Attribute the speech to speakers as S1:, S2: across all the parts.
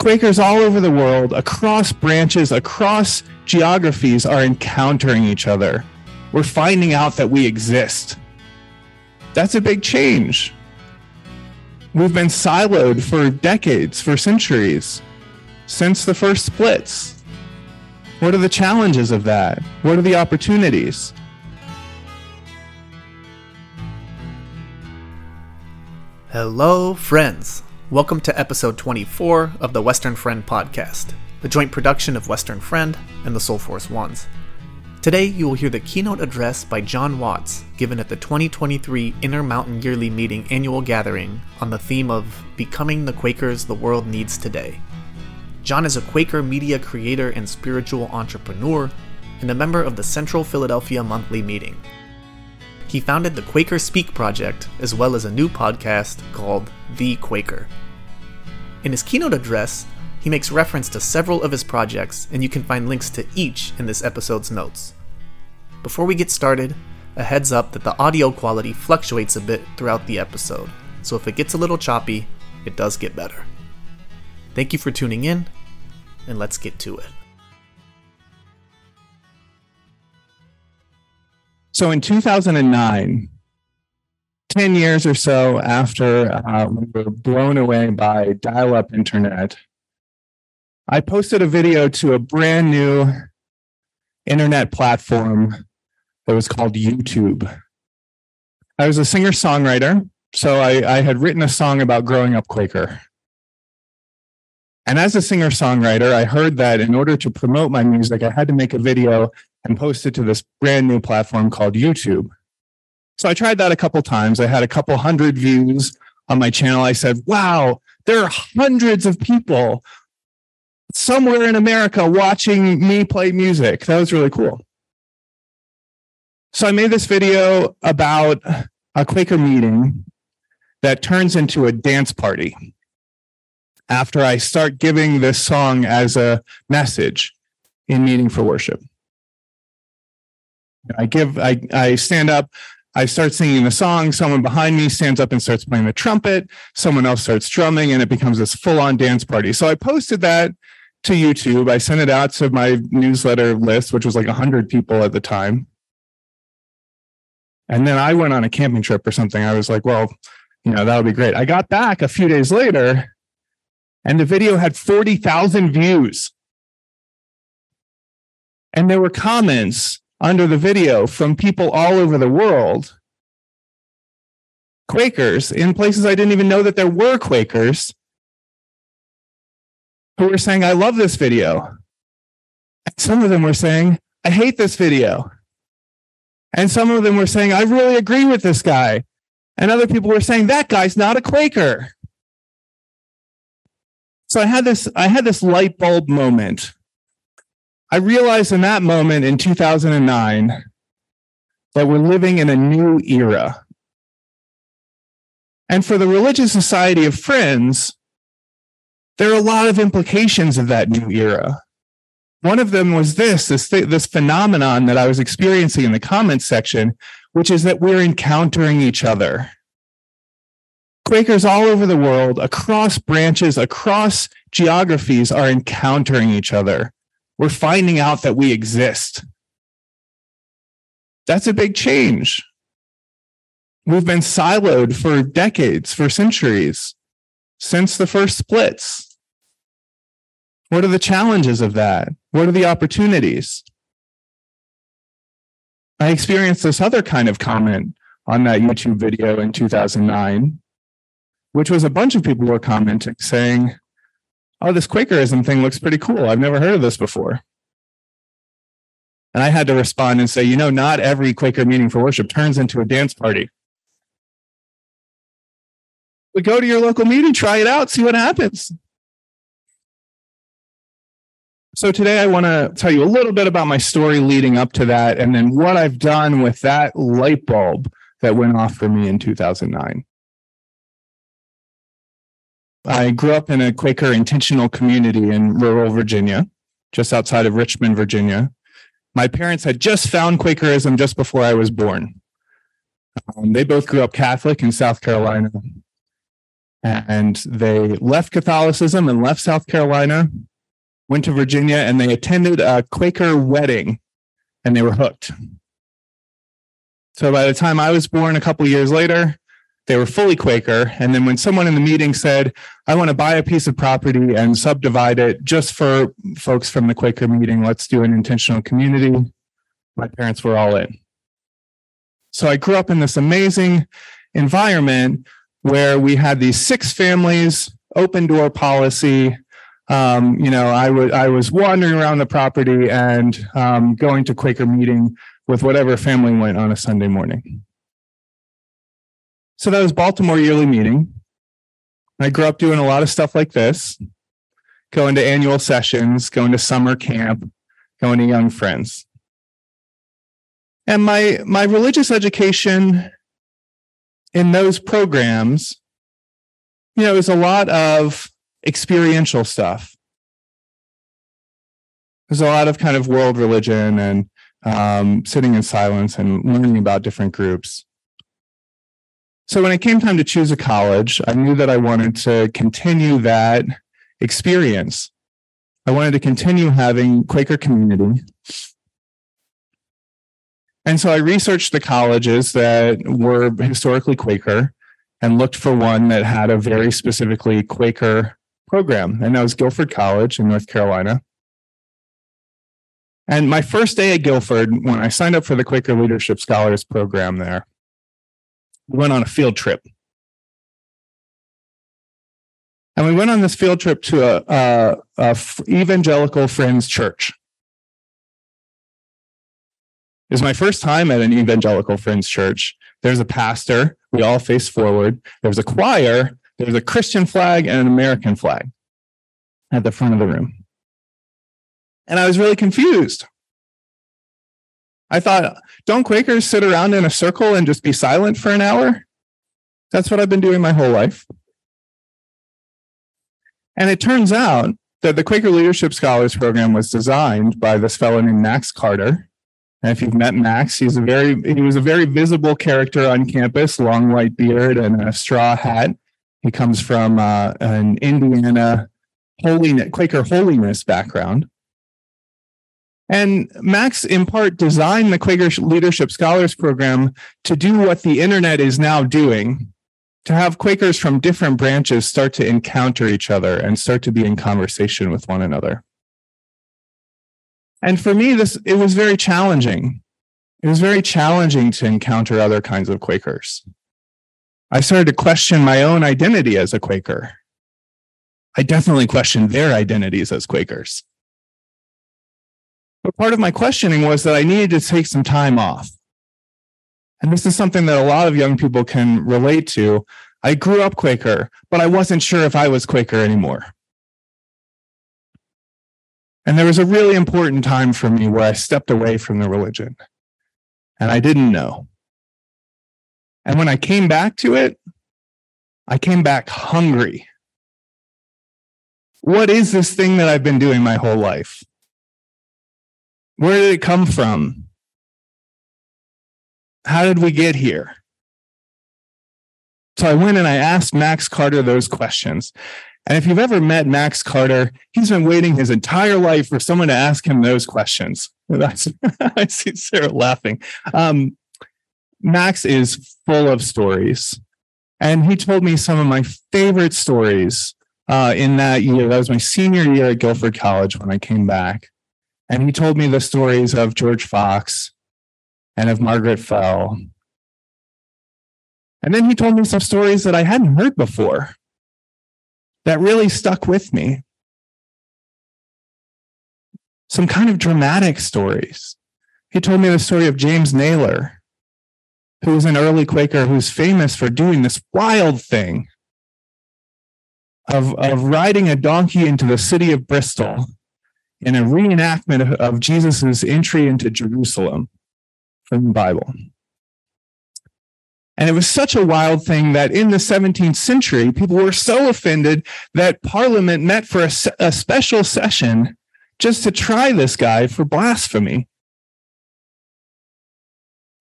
S1: Quakers all over the world, across branches, across geographies, are encountering each other. We're finding out that we exist. That's a big change. We've been siloed for decades, for centuries, since the first splits. What are the challenges of that? What are the opportunities?
S2: Hello, friends. Welcome to episode 24 of the Western Friend podcast, the joint production of Western Friend and the Soulforce Ones. Today, you will hear the keynote address by Jon Watts given at the 2023 Intermountain Yearly Meeting annual gathering on the theme of Becoming the Quakers the World Needs Today. Jon is a Quaker media creator and spiritual entrepreneur and a member of the Central Philadelphia Monthly Meeting, he founded the QuakerSpeak Project, as well as a new podcast called Thee Quaker. In his keynote address, he makes reference to several of his projects, and you can find links to each in this episode's notes. Before we get started, a heads up that the audio quality fluctuates a bit throughout the episode, so if it gets a little choppy, it does get better. Thank you for tuning in, and let's get to it.
S1: So in 2009, 10 years or so after uh, we were blown away by dial up internet, I posted a video to a brand new internet platform that was called YouTube. I was a singer songwriter, so I, I, had written a song about growing up Quaker. And as a singer songwriter, I heard that in order to promote my music, I had to make a video and post it to this brand new platform called YouTube. So I tried that a couple times. I had a couple hundred views on my channel. I said, wow, there are hundreds of people somewhere in America watching me play music. That was really cool. So I made this video about a Quaker meeting that turns into a dance party after I start giving this song as a message in meeting for worship. I give, I, I stand up, I start singing the song. Someone behind me stands up and starts playing the trumpet. Someone else starts drumming, and it becomes this full on dance party. So I posted that to YouTube. I sent it out to my newsletter list, which was like 100 people at the time. And then I went on a camping trip or something. I was like, well, you know, that would be great. I got back a few days later, and the video had 40,000 views. And there were comments under the video from people all over the world. Quakers in places I didn't even know that there were Quakers who were saying, I love this video. And some of them were saying, I hate this video. And some of them were saying, I really agree with this guy. And other people were saying, that guy's not a Quaker. So I had this, I had this light bulb moment I realized in that moment in 2009 that we're living in a new era. And for the Religious Society of Friends, there are a lot of implications of that new era. One of them was this, this, this phenomenon that I was experiencing in the comments section, which is that we're encountering each other. Quakers all over the world, across branches, across geographies, are encountering each other we're finding out that we exist. That's a big change. We've been siloed for decades, for centuries, since the first splits. What are the challenges of that? What are the opportunities? I experienced this other kind of comment on that YouTube video in 2009, which was a bunch of people were commenting saying, oh, this Quakerism thing looks pretty cool. I've never heard of this before. And I had to respond and say, you know, not every Quaker meeting for worship turns into a dance party. But go to your local meeting, try it out, see what happens. So today I want to tell you a little bit about my story leading up to that and then what I've done with that light bulb that went off for me in 2009. I grew up in a Quaker intentional community in rural Virginia, just outside of Richmond, Virginia. My parents had just found Quakerism just before I was born. Um, they both grew up Catholic in South Carolina. and they left Catholicism and left South Carolina, went to Virginia, and they attended a Quaker wedding and they were hooked. So by the time I was born a couple years later, they were fully Quaker. And then when someone in the meeting said, I want to buy a piece of property and subdivide it just for folks from the Quaker meeting, let's do an intentional community, my parents were all in. So I grew up in this amazing environment where we had these six families, open door policy. Um, you know, I would I was wandering around the property and um, going to Quaker meeting with whatever family went on a Sunday morning. So that was Baltimore yearly meeting. I grew up doing a lot of stuff like this, going to annual sessions, going to summer camp, going to young friends. And my my religious education in those programs, you know, is a lot of experiential stuff. There's a lot of kind of world religion and um, sitting in silence and learning about different groups. So when it came time to choose a college, I knew that I wanted to continue that experience. I wanted to continue having Quaker community. And so I researched the colleges that were historically Quaker and looked for one that had a very specifically Quaker program. And that was Guilford College in North Carolina. And my first day at Guilford, when I signed up for the Quaker Leadership Scholars program there, we went on a field trip. And we went on this field trip to a, a, a evangelical friends church. It was my first time at an evangelical friends church. There's a pastor. We all face forward. There's a choir. There's a Christian flag and an American flag at the front of the room. And I was really confused. I thought, don't Quakers sit around in a circle and just be silent for an hour? That's what I've been doing my whole life. And it turns out that the Quaker Leadership Scholars Program was designed by this fellow named Max Carter. And if you've met Max, he's a very he was a very visible character on campus, long white beard and a straw hat. He comes from uh, an Indiana holiness, Quaker holiness background. And Max, in part, designed the Quaker Leadership Scholars Program to do what the internet is now doing to have Quakers from different branches start to encounter each other and start to be in conversation with one another. And for me, this it was very challenging. It was very challenging to encounter other kinds of Quakers. I started to question my own identity as a Quaker. I definitely questioned their identities as Quakers. But part of my questioning was that I needed to take some time off. And this is something that a lot of young people can relate to. I grew up Quaker, but I wasn't sure if I was Quaker anymore. And there was a really important time for me where I stepped away from the religion and I didn't know. And when I came back to it, I came back hungry. What is this thing that I've been doing my whole life? Where did it come from? How did we get here? So I went and I asked Max Carter those questions. And if you've ever met Max Carter, he's been waiting his entire life for someone to ask him those questions. That's, I see Sarah laughing. Um, Max is full of stories. And he told me some of my favorite stories uh, in that year. That was my senior year at Guilford College when I came back. And he told me the stories of George Fox and of Margaret Fell. And then he told me some stories that I hadn't heard before that really stuck with me. Some kind of dramatic stories. He told me the story of James Nayler, who was an early Quaker who's famous for doing this wild thing of, of riding a donkey into the city of Bristol in a reenactment of, of Jesus' entry into Jerusalem from the Bible. And it was such a wild thing that in the 17th century, people were so offended that Parliament met for a, a special session just to try this guy for blasphemy.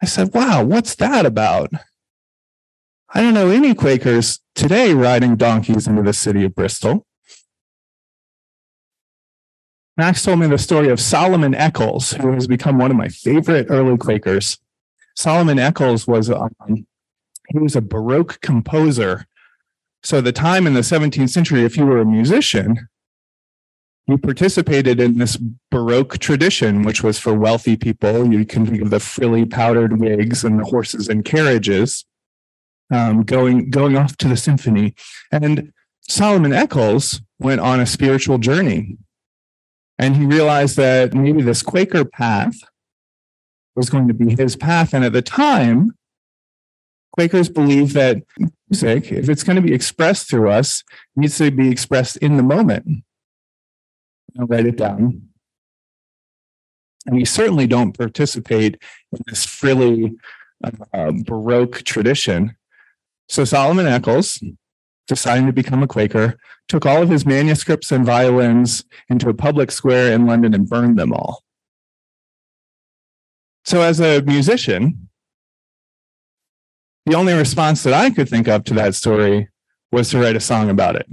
S1: I said, wow, what's that about? I don't know any Quakers today riding donkeys into the city of Bristol. Max told me the story of Solomon Eccles, who has become one of my favorite early Quakers. Solomon Eccles was um, he was a Baroque composer. So the time in the 17th century, if you were a musician, you participated in this Baroque tradition, which was for wealthy people. You can think of the frilly powdered wigs and the horses and carriages um, going going off to the symphony. And Solomon Eccles went on a spiritual journey, and he realized that maybe this Quaker path was going to be his path. And at the time, Quakers believe that music, if it's going to be expressed through us, needs to be expressed in the moment. I'll write it down. And we certainly don't participate in this frilly uh, Baroque tradition. So Solomon Eccles, deciding to become a Quaker, took all of his manuscripts and violins into a public square in London and burned them all. So, as a musician, the only response that I could think of to that story was to write a song about it.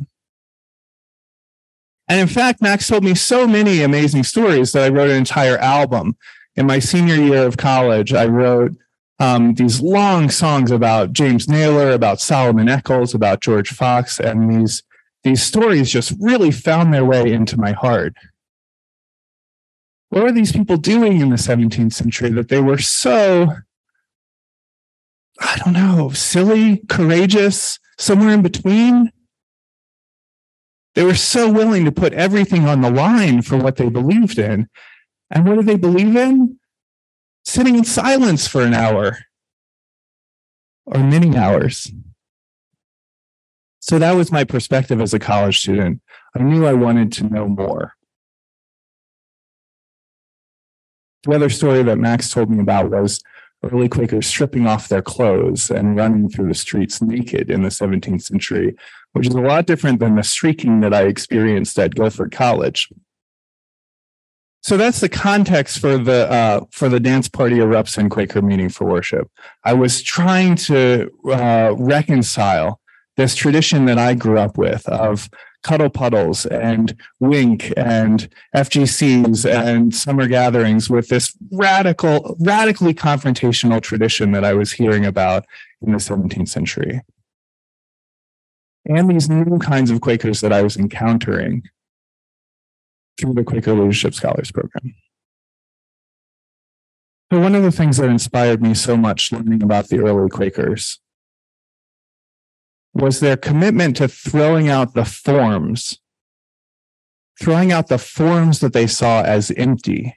S1: And in fact, Max told me so many amazing stories that I wrote an entire album. In my senior year of college, I wrote um, these long songs about James Nayler, about Solomon Eccles, about George Fox, and these these stories just really found their way into my heart. What were these people doing in the 17th century that they were so, I don't know, silly, courageous, somewhere in between? They were so willing to put everything on the line for what they believed in. And what did they believe in? Sitting in silence for an hour or many hours. So that was my perspective as a college student. I knew I wanted to know more. The other story that Max told me about was early Quakers stripping off their clothes and running through the streets naked in the 17th century, which is a lot different than the streaking that I experienced at Guilford College. So that's the context for the uh, for the dance party erupts in Quaker meeting for worship. I was trying to uh, reconcile this tradition that I grew up with of cuddle puddles and wink and FGCs and summer gatherings with this radical, radically confrontational tradition that I was hearing about in the 17th century. And these new kinds of Quakers that I was encountering through the Quaker Leadership Scholars Program. So, one of the things that inspired me so much learning about the early Quakers was their commitment to throwing out the forms, throwing out the forms that they saw as empty.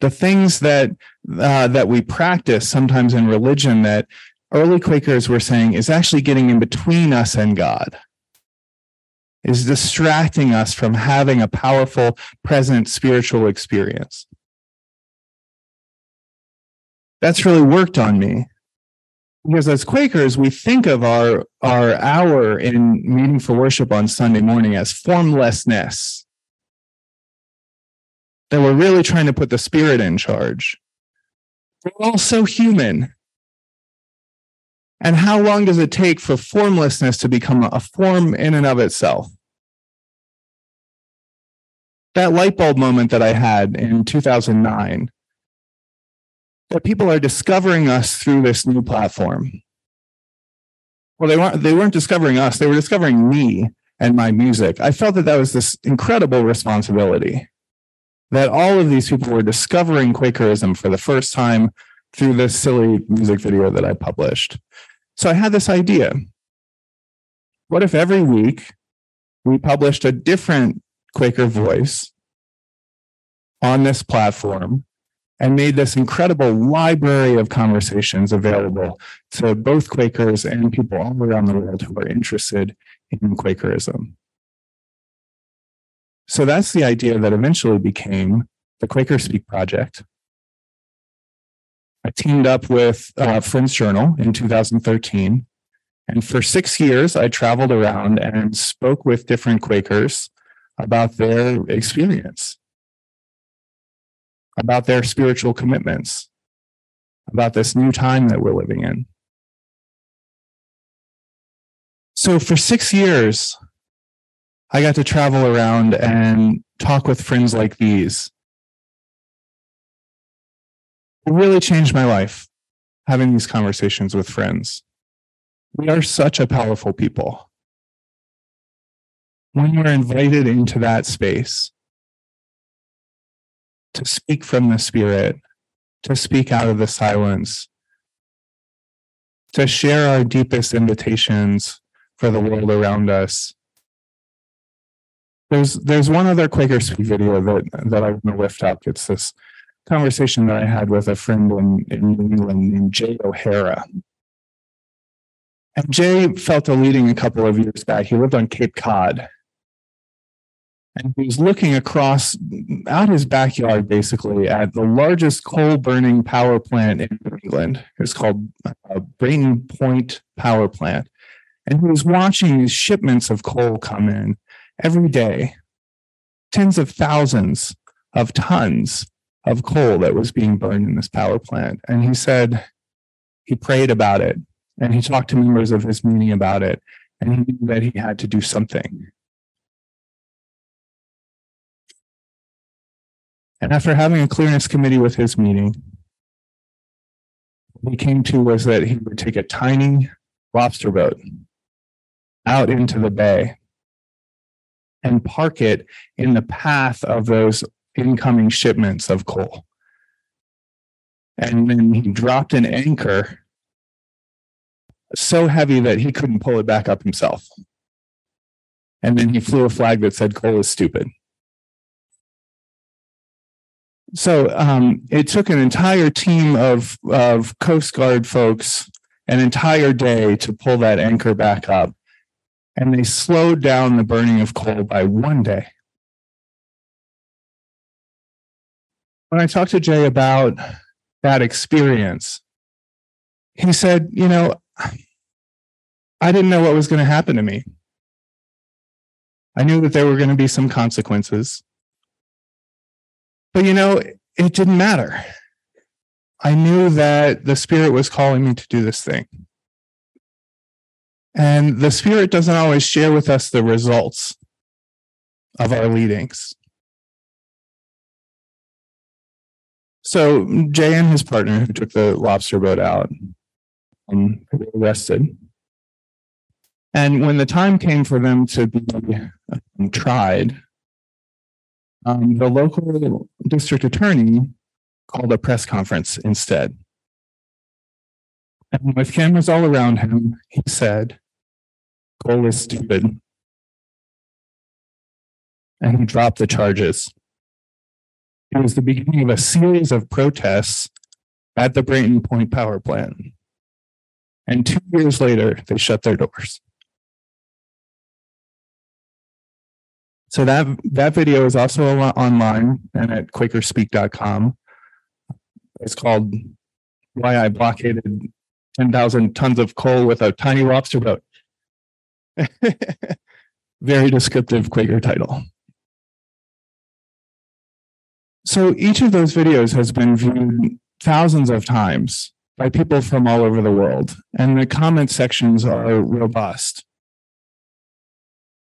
S1: The things that uh, that we practice sometimes in religion that early Quakers were saying is actually getting in between us and God is distracting us from having a powerful, present spiritual experience. That's really worked on me. Because as Quakers, we think of our, our hour in meeting for worship on Sunday morning as formlessness. That we're really trying to put the Spirit in charge. We're all so human. And how long does it take for formlessness to become a form in and of itself? That light bulb moment that I had in 2009, that people are discovering us through this new platform. Well, they weren't, they weren't discovering us, they were discovering me and my music. I felt that that was this incredible responsibility that all of these people were discovering Quakerism for the first time through this silly music video that I published. So I had this idea. What if every week we published a different Quaker voice on this platform and made this incredible library of conversations available to both Quakers and people all around the world who are interested in Quakerism? So that's the idea that eventually became the QuakerSpeak Project, I teamed up with uh, Friends Journal in 2013. And for six years, I traveled around and spoke with different Quakers about their experience, about their spiritual commitments, about this new time that we're living in. So for six years, I got to travel around and talk with friends like these it really changed my life having these conversations with friends. We are such a powerful people. When we're invited into that space to speak from the Spirit, to speak out of the silence, to share our deepest invitations for the world around us. There's there's one other QuakerSpeak video that that I want to lift up. It's this conversation that I had with a friend in, in New England named Jay O'Hara. And Jay felt a leading a couple of years back. He lived on Cape Cod. And he was looking across out his backyard, basically, at the largest coal burning power plant in New England. It's called uh, Brayton Point Power Plant. And he was watching these shipments of coal come in every day, tens of thousands of tons of coal that was being burned in this power plant. And he said he prayed about it and he talked to members of his meeting about it. And he knew that he had to do something. And after having a clearness committee with his meeting, what he came to was that he would take a tiny lobster boat out into the bay and park it in the path of those incoming shipments of coal. And then he dropped an anchor so heavy that he couldn't pull it back up himself. And then he flew a flag that said coal is stupid. So um, it took an entire team of, of Coast Guard folks an entire day to pull that anchor back up and they slowed down the burning of coal by one day. When I talked to Jay about that experience, he said, You know, I didn't know what was going to happen to me. I knew that there were going to be some consequences. But, you know, it didn't matter. I knew that the Spirit was calling me to do this thing. And the Spirit doesn't always share with us the results of our leadings. So Jay and his partner, who took the lobster boat out, um, were arrested. And when the time came for them to be um, tried, um, the local district attorney called a press conference instead. And with cameras all around him, he said, Coal is stupid. And he dropped the charges. It was the beginning of a series of protests at the Brayton Point power plant. And two years later, they shut their doors. So that that video is also online and at quakerspeak.com. It's called Why I Blockaded 10,000 Tons of Coal with a Tiny Lobster Boat. Very descriptive Quaker title. So each of those videos has been viewed thousands of times by people from all over the world, and the comment sections are robust.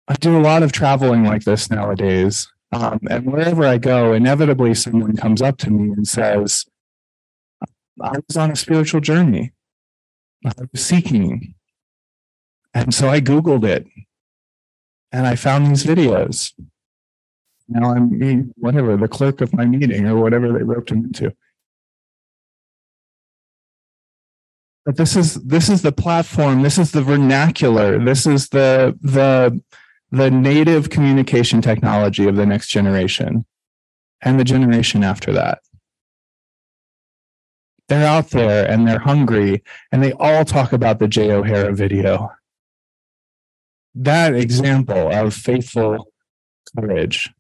S1: I do a lot of traveling like this nowadays, um, and wherever I go, inevitably someone comes up to me and says, I was on a spiritual journey. I was seeking. And so I Googled it and I found these videos. Now I'm whatever, the clerk of my meeting or whatever they roped him into. But this is this is the platform, this is the vernacular, this is the the the native communication technology of the next generation and the generation after that. They're out there and they're hungry and they all talk about the Jay O'Hara video that example of faithful courage,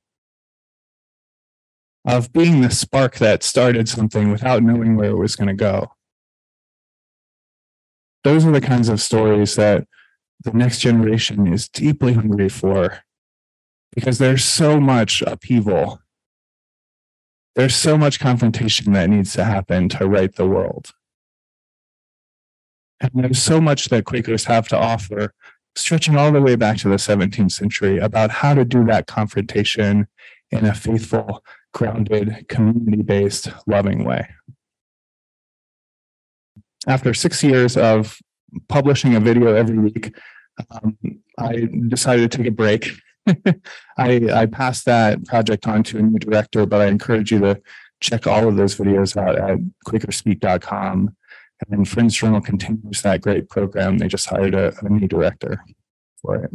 S1: of being the spark that started something without knowing where it was going to go. Those are the kinds of stories that the next generation is deeply hungry for because there's so much upheaval. There's so much confrontation that needs to happen to right the world. And there's so much that Quakers have to offer stretching all the way back to the 17th century about how to do that confrontation in a faithful, grounded, community based, loving way. After six years of publishing a video every week, um, I decided to take a break. I, I passed that project on to a new director, but I encourage you to check all of those videos out at quakerspeak.com. And Friends Journal continues that great program. They just hired a, a new director for it.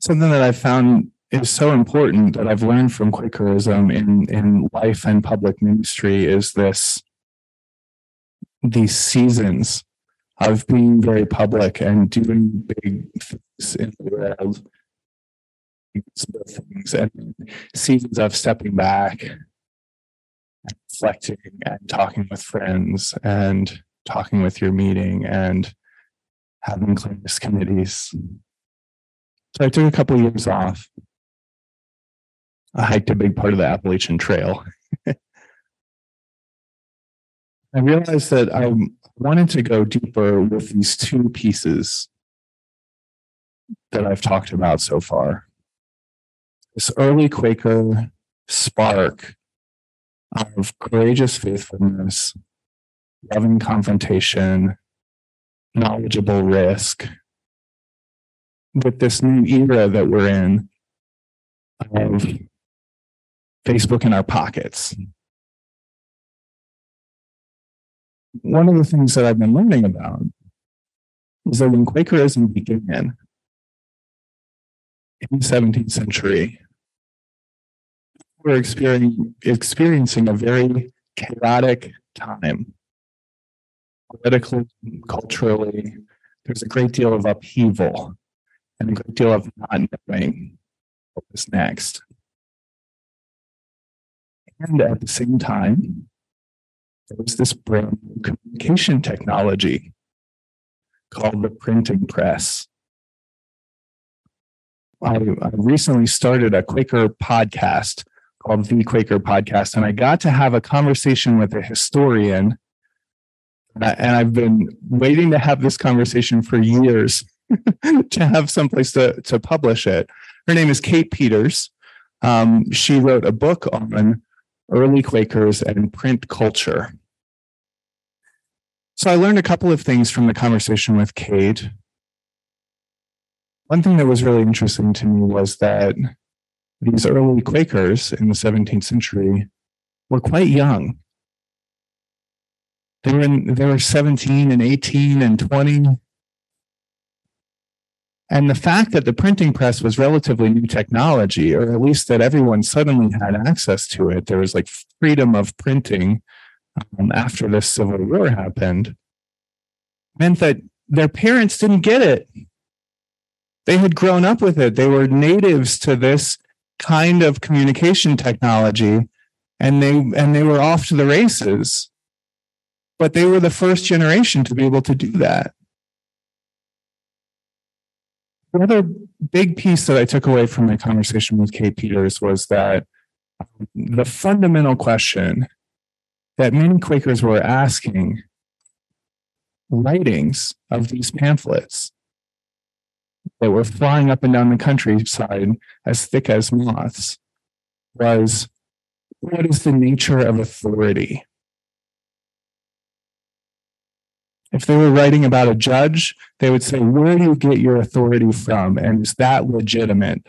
S1: Something that I found is so important that I've learned from Quakerism in, in life and public ministry is this these seasons of being very public and doing big things in the world things and seasons of stepping back and reflecting and talking with friends and talking with your meeting and having clearness committees. So I took a couple of years off. I hiked a big part of the Appalachian Trail. I realized that I wanted to go deeper with these two pieces that I've talked about so far. This early Quaker spark of courageous faithfulness, loving confrontation, knowledgeable risk, with this new era that we're in of Facebook in our pockets. One of the things that I've been learning about is that when Quakerism began in the 17th century, we're experiencing, a very chaotic time. Politically, culturally, there's a great deal of upheaval and a great deal of not knowing what was next. And at the same time, there was this brand new communication technology called the printing press. I, I, recently started a Quaker podcast called Thee Quaker Podcast, and I got to have a conversation with a historian. And I've been waiting to have this conversation for years to have someplace to, to publish it. Her name is Kate Peters. Um, she wrote a book on early Quakers and print culture. So I learned a couple of things from the conversation with Kate. One thing that was really interesting to me was that these early Quakers in the 17th century were quite young. They were, in, they were 17 and 18 and 20. And the fact that the printing press was relatively new technology, or at least that everyone suddenly had access to it, there was like freedom of printing um, after this Civil War happened, meant that their parents didn't get it. They had grown up with it. They were natives to this kind of communication technology and they and they were off to the races but they were the first generation to be able to do that the other big piece that i took away from my conversation with kate peters was that the fundamental question that many quakers were asking writings of these pamphlets that were flying up and down the countryside as thick as moths was what is the nature of authority? If they were writing about a judge, they would say, Where do you get your authority from? And is that legitimate?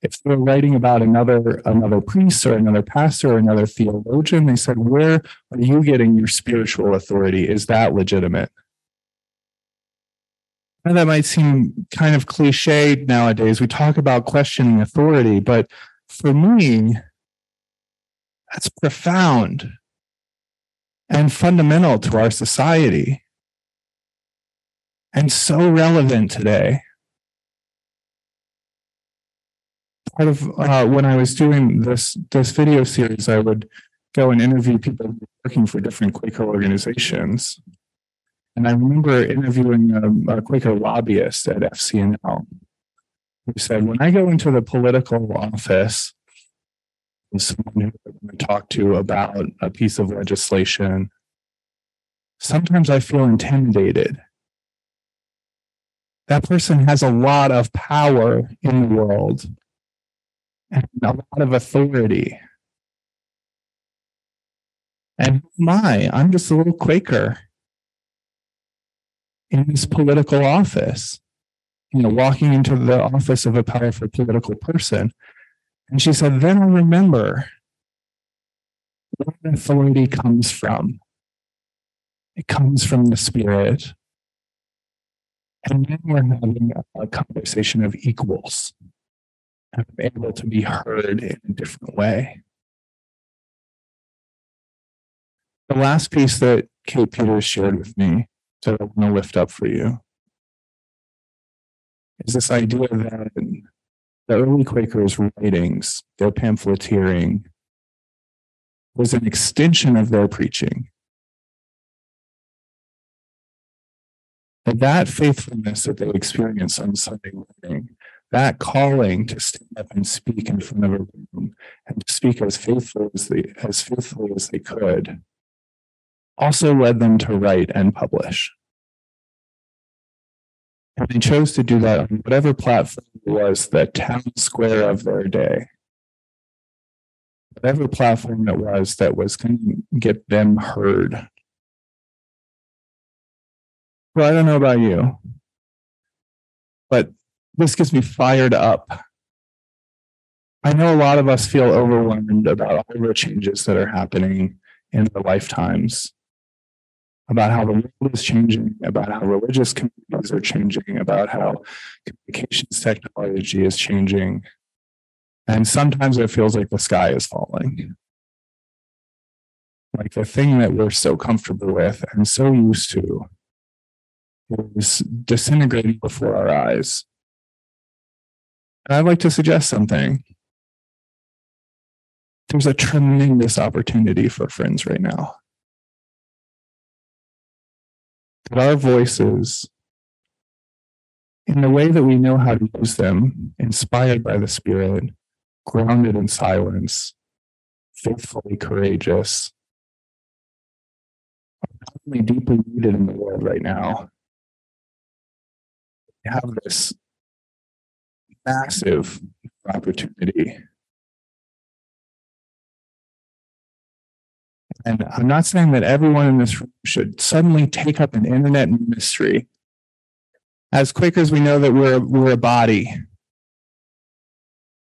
S1: If they were writing about another, another priest or another pastor or another theologian, they said, Where are you getting your spiritual authority? Is that legitimate? And that might seem kind of cliched nowadays. We talk about questioning authority, but for me, that's profound and fundamental to our society and so relevant today. Part of uh, when I was doing this this video series, I would go and interview people working for different Quaker organizations. And I remember interviewing a, a Quaker lobbyist at FCNL who said, when I go into the political office, someone who to talk to about a piece of legislation, sometimes I feel intimidated. That person has a lot of power in the world and a lot of authority. And my, I'm just a little Quaker in this political office, you know, walking into the office of a powerful political person. And she said, then I remember where authority comes from. It comes from the Spirit. And then we're having a, conversation of equals. Able to be heard in a different way. The last piece that Kate Peters shared with me that I want to lift up for you is this idea that the early Quakers' writings, their pamphleteering, was an extension of their preaching. That that faithfulness that they experienced on Sunday morning, that calling to stand up and speak in front of a room and to speak as faithful as they as faithfully as they could, also led them to write and publish. And they chose to do that on whatever platform it was the town square of their day whatever platform it was that was going to get them heard. Well, I don't know about you, but this gets me fired up. I know a lot of us feel overwhelmed about all the changes that are happening in our lifetimes, about how the world is changing, about how religious communities are changing, about how communications technology is changing, and sometimes it feels like the sky is falling. Like the thing that we're so comfortable with and so used to is disintegrating before our eyes. And I'd like to suggest something. There's a tremendous opportunity for friends right now. That our voices, in the way that we know how to use them, inspired by the Spirit, grounded in silence, faithfully courageous, only deeply needed in the world right now. We have this massive opportunity. And I'm not saying that everyone in this room should suddenly take up an internet ministry. As Quakers, we know that we're, we're a body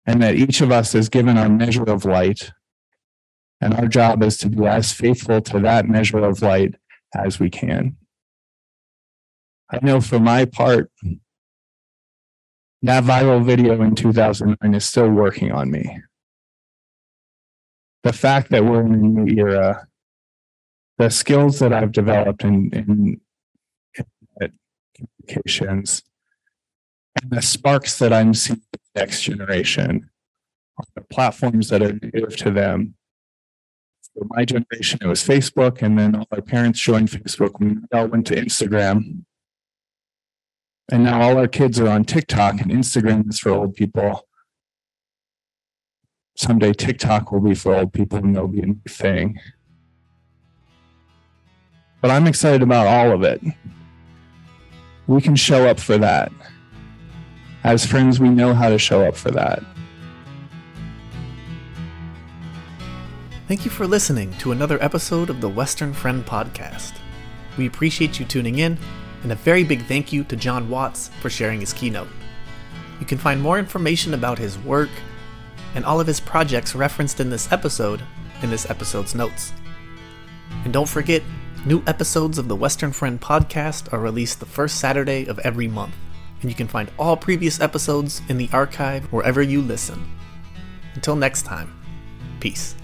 S1: and that each of us is given our measure of light. And our job is to be as faithful to that measure of light as we can. I know for my part, that viral video in 2009 is still working on me. The fact that we're in a new era, the skills that I've developed in, in, in communications, and the sparks that I'm seeing next generation on the platforms that are native to them. For my generation, it was Facebook, and then all our parents joined Facebook. We all went to Instagram. And now all our kids are on TikTok, and Instagram is for old people. Someday TikTok will be for old people, and there'll be a new thing. But I'm excited about all of it. We can show up for that. As friends, we know how to show up for that.
S2: Thank you for listening to another episode of the Western Friend Podcast. We appreciate you tuning in, and a very big thank you to Jon Watts for sharing his keynote. You can find more information about his work and all of his projects referenced in this episode in this episode's notes. And don't forget, new episodes of the Western Friend Podcast are released the first Saturday of every month and you can find all previous episodes in the archive wherever you listen. Until next time, peace.